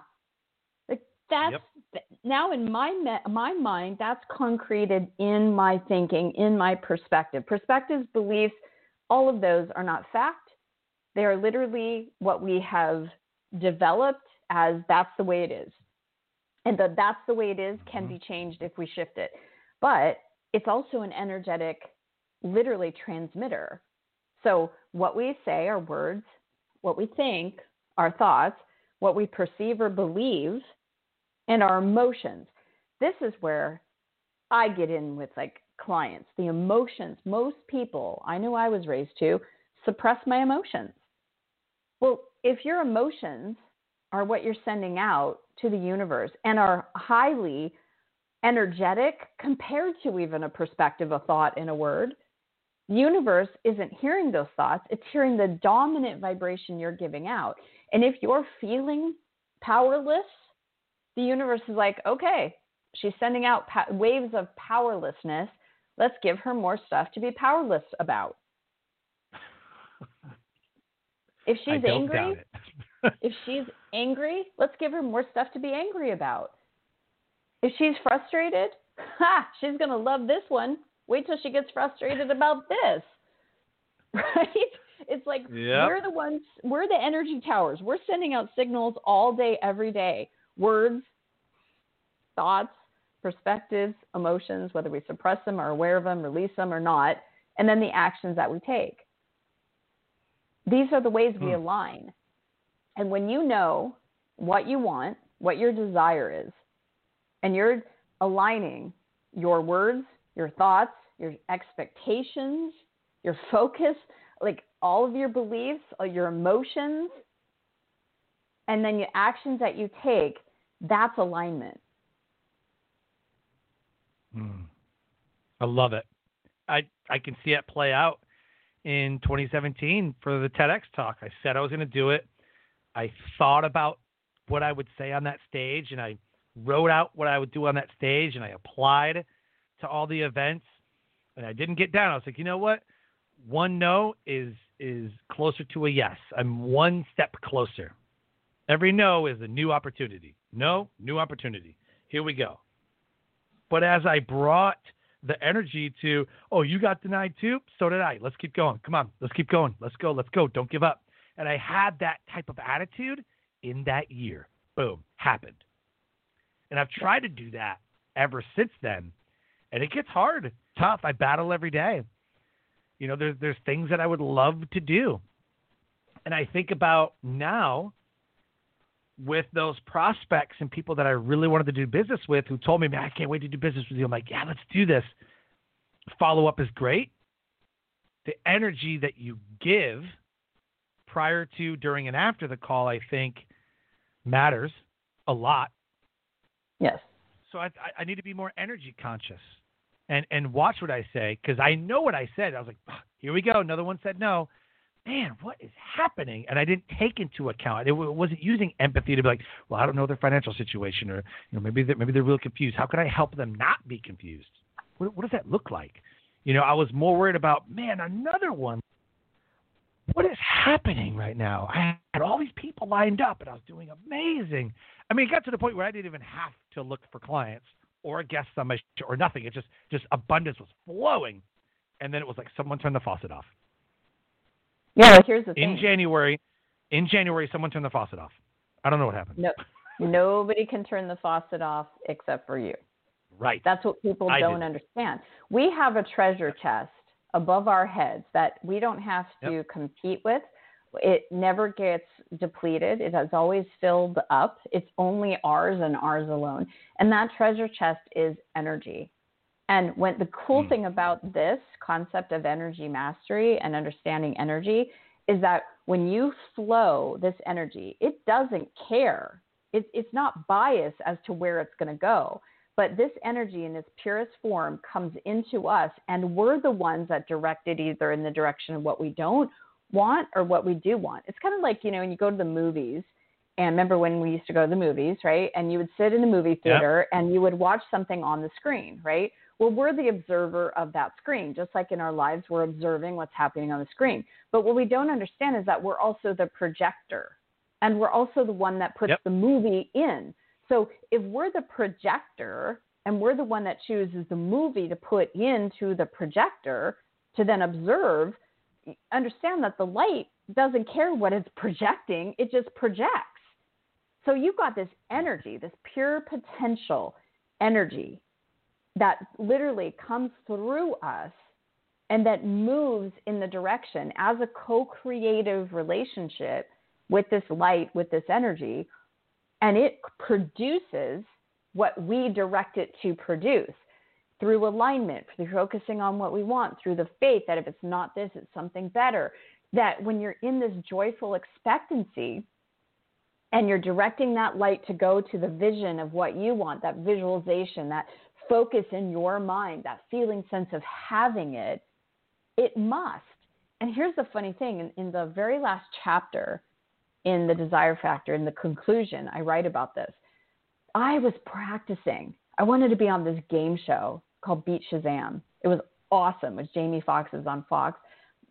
Like that's yep. now in my my mind, that's concreted in my thinking, in my perspective. Perspectives, beliefs, all of those are not fact. They are literally what we have developed as that's the way it is. And the that's the way it is can mm-hmm. be changed if we shift it. But it's also an energetic, literally transmitter. So what we say our words, what we think our thoughts, what we perceive or believe, and our emotions. This is where I get in with like clients, the emotions. Most people, I know I was raised to, suppress my emotions. Well, if your emotions are what you're sending out to the universe and are highly energetic compared to even a perspective, a thought, in a word, the universe isn't hearing those thoughts. It's hearing the dominant vibration you're giving out. And if you're feeling powerless, the universe is like, okay, she's sending out waves of powerlessness. Let's give her more stuff to be powerless about. If she's angry, if she's angry, let's give her more stuff to be angry about. If she's frustrated, ha, she's going to love this one. Wait till she gets frustrated about this. Right? It's like yep. we're the ones, we're the energy towers. We're sending out signals all day, every day. Words, thoughts, perspectives, emotions, whether we suppress them or aware of them, release them or not, and then the actions that we take. These are the ways we hmm. align. And when you know what you want, what your desire is, and you're aligning your words, your thoughts, your expectations, your focus, like all of your beliefs, your emotions, and then your actions that you take, that's alignment. Mm. I love it. I I can see it play out in 2017 for the TEDx talk. I said I was going to do it. I thought about what I would say on that stage and I wrote out what I would do on that stage and I applied to all the events and I didn't get down. I was like, you know what? One no is is closer to a yes. I'm one step closer. Every no is a new opportunity. No, new opportunity. Here we go. But as I brought the energy to, oh, you got denied too? So did I. Let's keep going. Come on, let's keep going. Let's go. Let's go. Don't give up. And I had that type of attitude in that year. Boom, happened. And I've tried to do that ever since then. And it gets hard, tough. I battle every day. You know, there's there's things that I would love to do. And I think about now with those prospects and people that I really wanted to do business with who told me, man, I can't wait to do business with you. I'm like, yeah, let's do this. Follow up is great. The energy that you give prior to, during, and after the call, I think matters a lot. Yes. So I, I need to be more energy conscious and, and watch what I say because I know what I said. I was like, here we go. Another one said no man, what is happening? And I didn't take into account. It wasn't using empathy to be like, well, I don't know their financial situation, or you know, maybe they're, maybe they're real confused. How can I help them not be confused? What, what does that look like? You know, I was more worried about, man, another one. What is happening right now? I had all these people lined up, and I was doing amazing. I mean, it got to the point where I didn't even have to look for clients or guests on my show or nothing. It just just abundance was flowing, and then it was like someone turned the faucet off yeah, well, here's the thing. In January, in January, someone turned the faucet off. I don't know what happened. No, nobody can turn the faucet off except for you. Right. That's what people I don't did. understand. We have a treasure chest above our heads that we don't have to yep. compete with. It never gets depleted. It has always filled up. It's only ours and ours alone. And that treasure chest is energy. And when the cool mm. thing about this concept of energy mastery and understanding energy is that when you flow this energy, it doesn't care. It, it's not biased as to where it's going to go. But this energy in its purest form comes into us, and we're the ones that direct it either in the direction of what we don't want or what we do want. It's kind of like, you know, when you go to the movies, and remember when we used to go to the movies, right? And you would sit in the movie theater yep. and you would watch something on the screen, right? Well, we're the observer of that screen, just like in our lives, we're observing what's happening on the screen. But what we don't understand is that we're also the projector, and we're also the one that puts yep. the movie in. So if we're the projector and we're the one that chooses the movie to put into the projector to then observe, understand that the light doesn't care what it's projecting, it just projects. So you've got this energy, this pure potential energy that literally comes through us and that moves in the direction as a co creative relationship with this light, with this energy, and it produces what we direct it to produce through alignment, through focusing on what we want, through the faith that if it's not this, it's something better. That when you're in this joyful expectancy and you're directing that light to go to the vision of what you want, that visualization, that focus in your mind, that feeling sense of having it, it must. And here's the funny thing in, in the very last chapter in the desire factor, in the conclusion, I write about this. I was practicing. I wanted to be on this game show called Beat Shazam. It was awesome. It was Jamie Foxx is on Fox.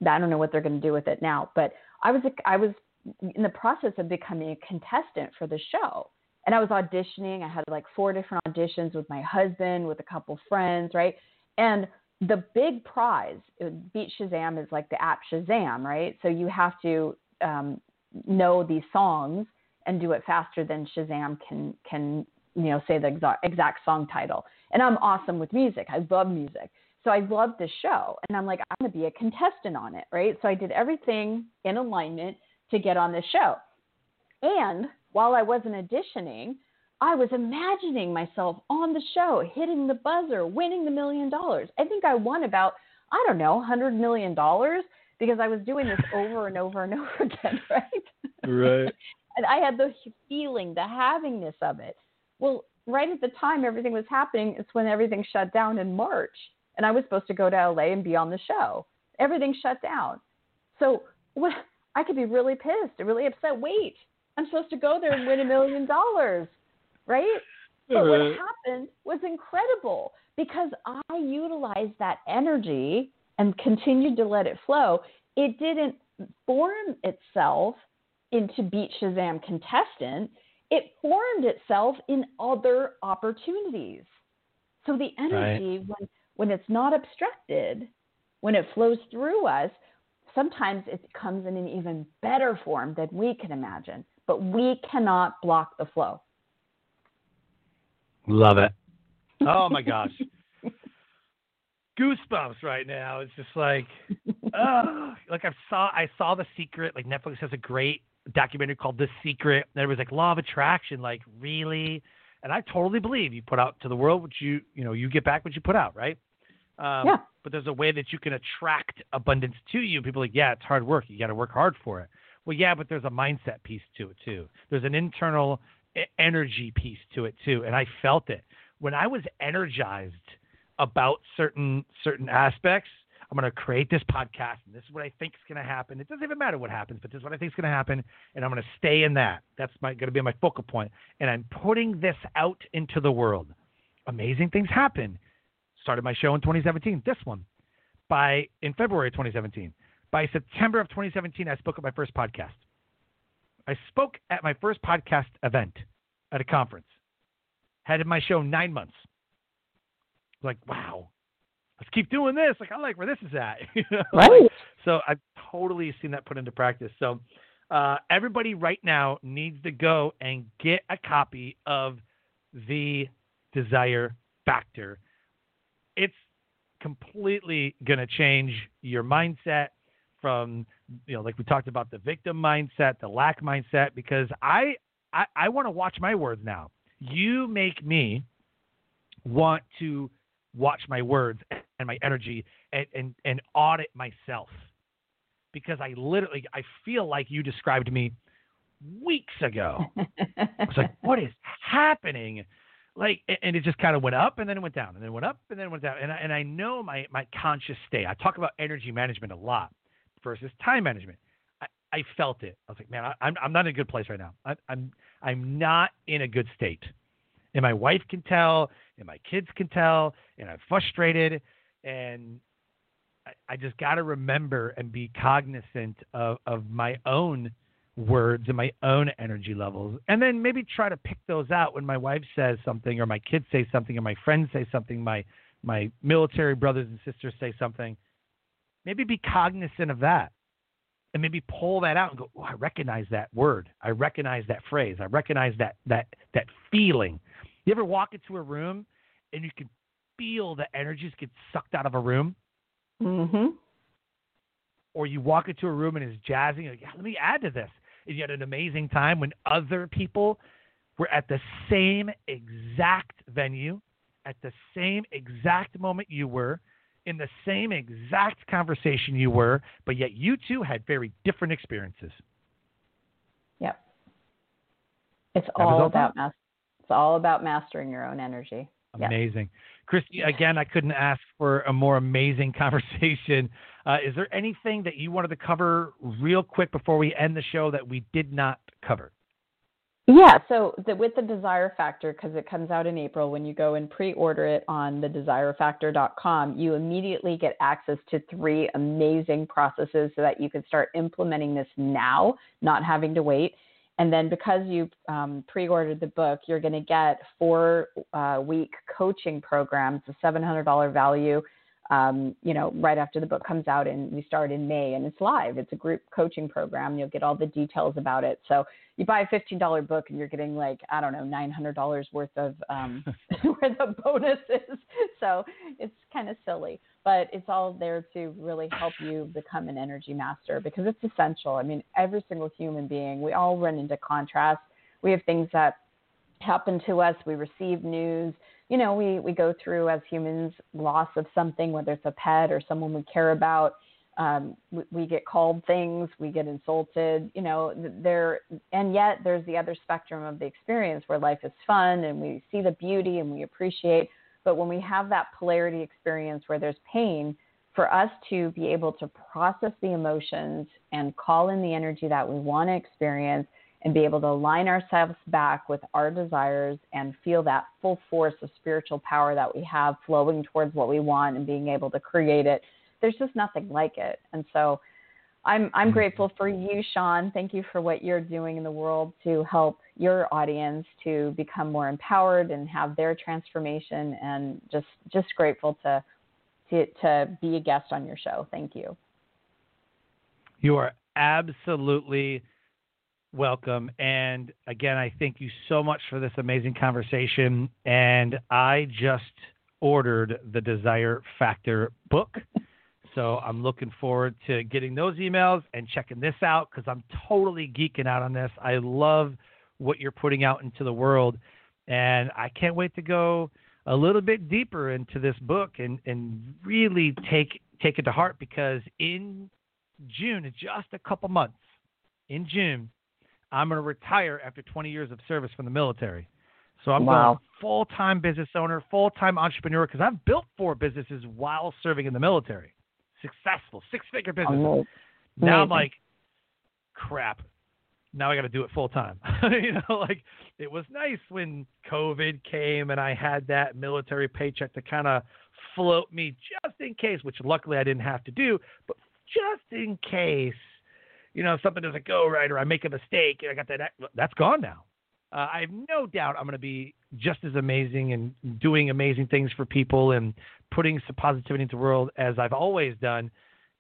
I don't know what they're going to do with it now, but I was I was in the process of becoming a contestant for the show. And I was auditioning. I had like four different auditions with my husband, with a couple friends, right? And the big prize, Beat Shazam is like the app Shazam, right? So you have to um, know these songs and do it faster than Shazam can can you know say the exact, exact song title. And I'm awesome with music. I love music. So I love this show and I'm like I'm going to be a contestant on it, right? So I did everything in alignment to get on this show. And while I wasn't auditioning, I was imagining myself on the show, hitting the buzzer, winning the million dollars. I think I won about, I don't know, $100 million because I was doing this over and over and over again, right? Right. and I had the feeling, the havingness of it. Well, right at the time everything was happening, it's when everything shut down in March. And I was supposed to go to LA and be on the show. Everything shut down. So what, I could be really pissed, and really upset. Wait, I'm supposed to go there and win a million dollars, right? But what happened was incredible because I utilized that energy and continued to let it flow, it didn't form itself into Beat Shazam contestant. It formed itself in other opportunities. So the energy, right. when, when it's not obstructed, when it flows through us, sometimes it comes in an even better form than we can imagine. But we cannot block the flow. Love it. Oh my gosh goosebumps right now. It's just like, oh, like I saw, I saw The Secret. Like Netflix has a great documentary called The Secret. And it was like law of attraction. Like really, and I totally believe you put out to the world what you, you know, you get back what you put out, right? Um, yeah. But there's a way that you can attract abundance to you. People like, yeah, it's hard work. You got to work hard for it. Well, yeah, but there's a mindset piece to it too. There's an internal energy piece to it too, and I felt it when I was energized about certain certain aspects. I'm going to create this podcast, and this is what I think is going to happen. It doesn't even matter what happens, but this is what I think is going to happen, and I'm going to stay in that. That's my going to be my focal point, and I'm putting this out into the world. Amazing things happen. Started my show in 2017. This one, by in February 2017. By September of 2017, I spoke at my first podcast. I spoke at my first podcast event at a conference. Had my show nine months like, wow, let's keep doing this. Like, I like where this is at. right. so I've totally seen that put into practice. So uh, everybody right now needs to go and get a copy of the Desire Factor. It's completely going to change your mindset from you know like we talked about the victim mindset the lack mindset because i i, I want to watch my words now you make me want to watch my words and my energy and, and, and audit myself because I literally I feel like you described me weeks ago. It's like, what is happening? Like, and it just kind of went up and then it went down and then went up and then went down. And I, and I know my, my conscious state. I talk about energy management a lot versus time management. I, I felt it. I was like, man, I, I'm, I'm not in a good place right now. I, I'm, I'm not in a good state and my wife can tell, and my kids can tell, and I'm frustrated, and I, I just got to remember and be cognizant of, of my own words and my own energy levels. And then maybe try to pick those out when my wife says something or my kids say something or my friends say something, my my military brothers and sisters say something. Maybe be cognizant of that. And maybe pull that out and go, oh, I recognize that word. I recognize that phrase. I recognize that that that feeling. You ever walk into a room and you can feel the energies get sucked out of a room? Mhm. Or you walk into a room and it's jazzing, like, yeah, let me add to this and you had an amazing time when other people were at the same exact venue, at the same exact moment you were, in the same exact conversation you were, but yet you two had very different experiences. Yep. It's all about mas- it's all about mastering your own energy. Amazing. Christy, again, I couldn't ask for a more amazing conversation. Uh, is there anything that you wanted to cover real quick before we end the show that we did not cover? Yeah, so the, with the Desire Factor, because it comes out in April, when you go and pre order it on the desirefactor.com, you immediately get access to three amazing processes so that you can start implementing this now, not having to wait. And then because you um, pre ordered the book, you're going to get four uh, week coaching programs, a $700 value um, you know, right after the book comes out and we start in May and it's live. It's a group coaching program. You'll get all the details about it. So you buy a $15 book and you're getting like, I don't know, $900 worth of, um, worth of bonuses. So it's kind of silly, but it's all there to really help you become an energy master because it's essential. I mean, every single human being, we all run into contrast. We have things that happen to us. We receive news you know, we, we go through as humans loss of something, whether it's a pet or someone we care about. Um, we, we, get called things, we get insulted, you know, there, and yet there's the other spectrum of the experience where life is fun and we see the beauty and we appreciate. But when we have that polarity experience where there's pain, for us to be able to process the emotions and call in the energy that we want to experience and be able to align ourselves back with our desires and feel that full force of spiritual power that we have flowing towards what we want and being able to create it. There's just nothing like it. And so I'm I'm mm-hmm. grateful for you, Sean. Thank you for what you're doing in the world to help your audience to become more empowered and have their transformation and just just grateful to to, to be a guest on your show. Thank you. You are absolutely welcome. And again, I thank you so much for this amazing conversation. And I just ordered the Desire Factor book. So I'm looking forward to getting those emails and checking this out because I'm totally geeking out on this. I love what you're putting out into the world. And I can't wait to go a little bit deeper into this book and, and really take take it to heart because in June, just a couple months, in June, I'm going to retire after 20 years of service from the military. So I'm wow. going full time business owner, full time entrepreneur because I've built four businesses while serving in the military. Successful, six figure business. Now I'm like, crap. Now I got to do it full time. you know, like it was nice when COVID came and I had that military paycheck to kind of float me just in case, which luckily I didn't have to do, but just in case you know, if something doesn't go right or I make a mistake and I got that, that's gone now. Uh, I have no doubt I'm going to be just as amazing and doing amazing things for people and putting some positivity into the world as I've always done.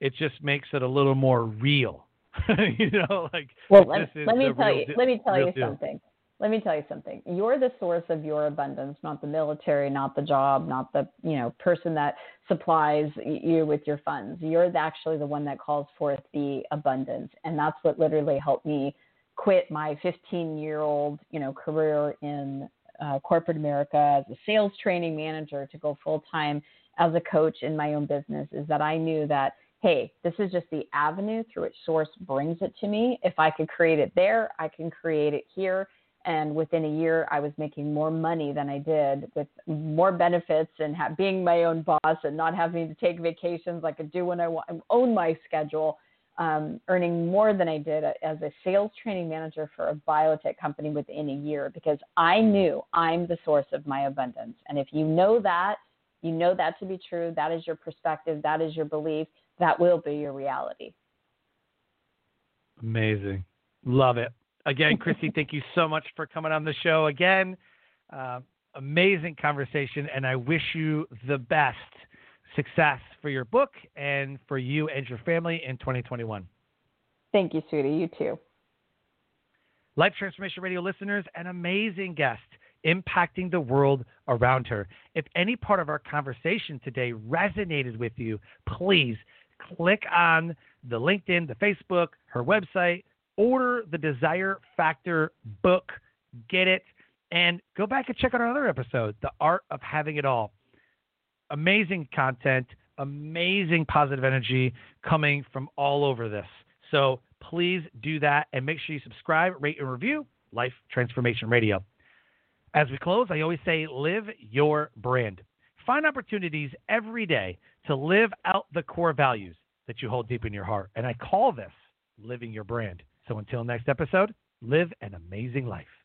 It just makes it a little more real. you know, like well, let, let me tell you, let me tell you something let me tell you something. You're the source of your abundance, not the military, not the job, not the you know person that supplies you with your funds. You're actually the one that calls forth the abundance, and that's what literally helped me quit my 15 year old you know career in uh, corporate America as a sales training manager to go full time as a coach in my own business. Is that I knew that hey, this is just the avenue through which source brings it to me. If I could create it there, I can create it here and within a year i was making more money than i did with more benefits and ha- being my own boss and not having to take vacations. I could do when i want own my schedule um, earning more than i did as a sales training manager for a biotech company within a year because i knew i'm the source of my abundance. And if you know that you know that to be true that is your perspective that is your belief that will be your reality. Amazing. Love it. Again, Christy, thank you so much for coming on the show again. Uh, amazing conversation, and I wish you the best success for your book and for you and your family in 2021. Thank you, sweetie. You too. Life Transformation Radio listeners, an amazing guest impacting the world around her. If any part of our conversation today resonated with you, please click on the LinkedIn, the Facebook, her website, order the Desire Factor book, get it, and go back and check out our other episode, The Art of Having It All. Amazing content, amazing positive energy coming from all over this. So please do that and make sure you subscribe, rate, and review Life Transformation Radio. As we close, I always say live your brand. Find opportunities every day to live out the core values that you hold deep in your heart. And I call this living your brand. So until next episode, live an amazing life.